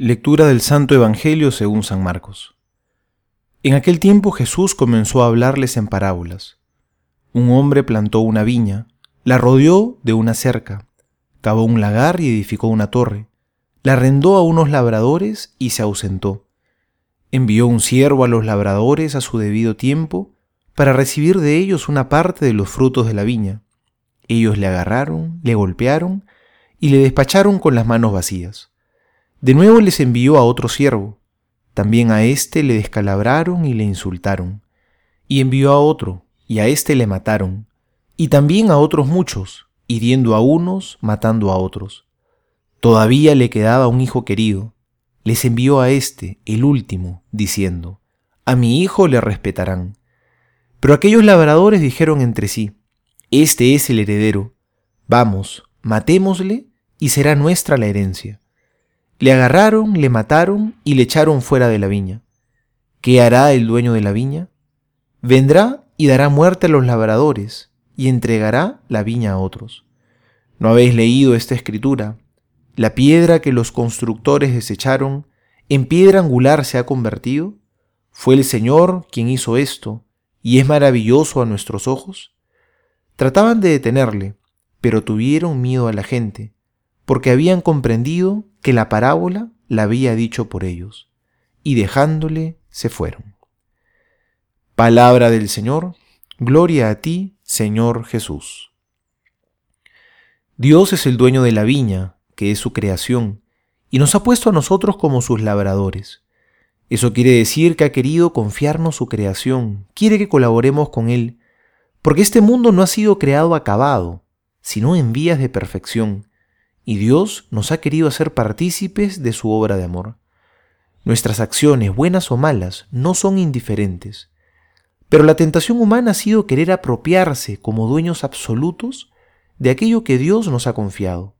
Lectura del Santo Evangelio según San Marcos. En aquel tiempo Jesús comenzó a hablarles en parábolas. Un hombre plantó una viña, la rodeó de una cerca, cavó un lagar y edificó una torre, la arrendó a unos labradores y se ausentó. Envió un siervo a los labradores a su debido tiempo para recibir de ellos una parte de los frutos de la viña. Ellos le agarraron, le golpearon y le despacharon con las manos vacías. De nuevo les envió a otro siervo. También a éste le descalabraron y le insultaron. Y envió a otro, y a éste le mataron. Y también a otros muchos, hiriendo a unos, matando a otros. Todavía le quedaba un hijo querido. Les envió a éste, el último, diciendo, A mi hijo le respetarán. Pero aquellos labradores dijeron entre sí, Este es el heredero. Vamos, matémosle, y será nuestra la herencia. Le agarraron, le mataron y le echaron fuera de la viña. ¿Qué hará el dueño de la viña? Vendrá y dará muerte a los labradores y entregará la viña a otros. ¿No habéis leído esta escritura? La piedra que los constructores desecharon, en piedra angular se ha convertido. Fue el Señor quien hizo esto, y es maravilloso a nuestros ojos. Trataban de detenerle, pero tuvieron miedo a la gente, porque habían comprendido que la parábola la había dicho por ellos, y dejándole se fueron. Palabra del Señor, gloria a ti, Señor Jesús. Dios es el dueño de la viña, que es su creación, y nos ha puesto a nosotros como sus labradores. Eso quiere decir que ha querido confiarnos su creación, quiere que colaboremos con Él, porque este mundo no ha sido creado acabado, sino en vías de perfección, y Dios nos ha querido hacer partícipes de su obra de amor. Nuestras acciones, buenas o malas, no son indiferentes, pero la tentación humana ha sido querer apropiarse como dueños absolutos de aquello que Dios nos ha confiado.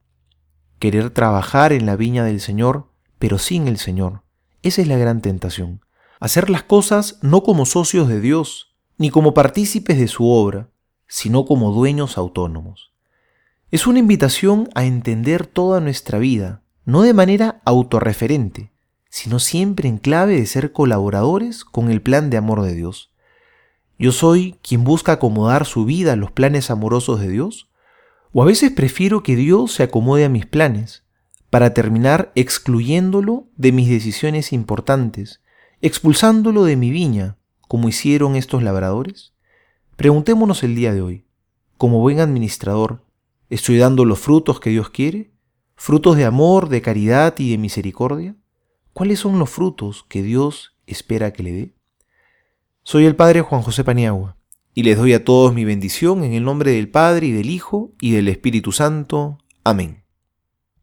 Querer trabajar en la viña del Señor, pero sin el Señor. Esa es la gran tentación. Hacer las cosas no como socios de Dios, ni como partícipes de su obra, sino como dueños autónomos. Es una invitación a entender toda nuestra vida, no de manera autorreferente, sino siempre en clave de ser colaboradores con el plan de amor de Dios. ¿Yo soy quien busca acomodar su vida a los planes amorosos de Dios? ¿O a veces prefiero que Dios se acomode a mis planes, para terminar excluyéndolo de mis decisiones importantes, expulsándolo de mi viña, como hicieron estos labradores? Preguntémonos el día de hoy, como buen administrador, ¿Estoy dando los frutos que Dios quiere? ¿Frutos de amor, de caridad y de misericordia? ¿Cuáles son los frutos que Dios espera que le dé? Soy el Padre Juan José Paniagua y les doy a todos mi bendición en el nombre del Padre y del Hijo y del Espíritu Santo. Amén.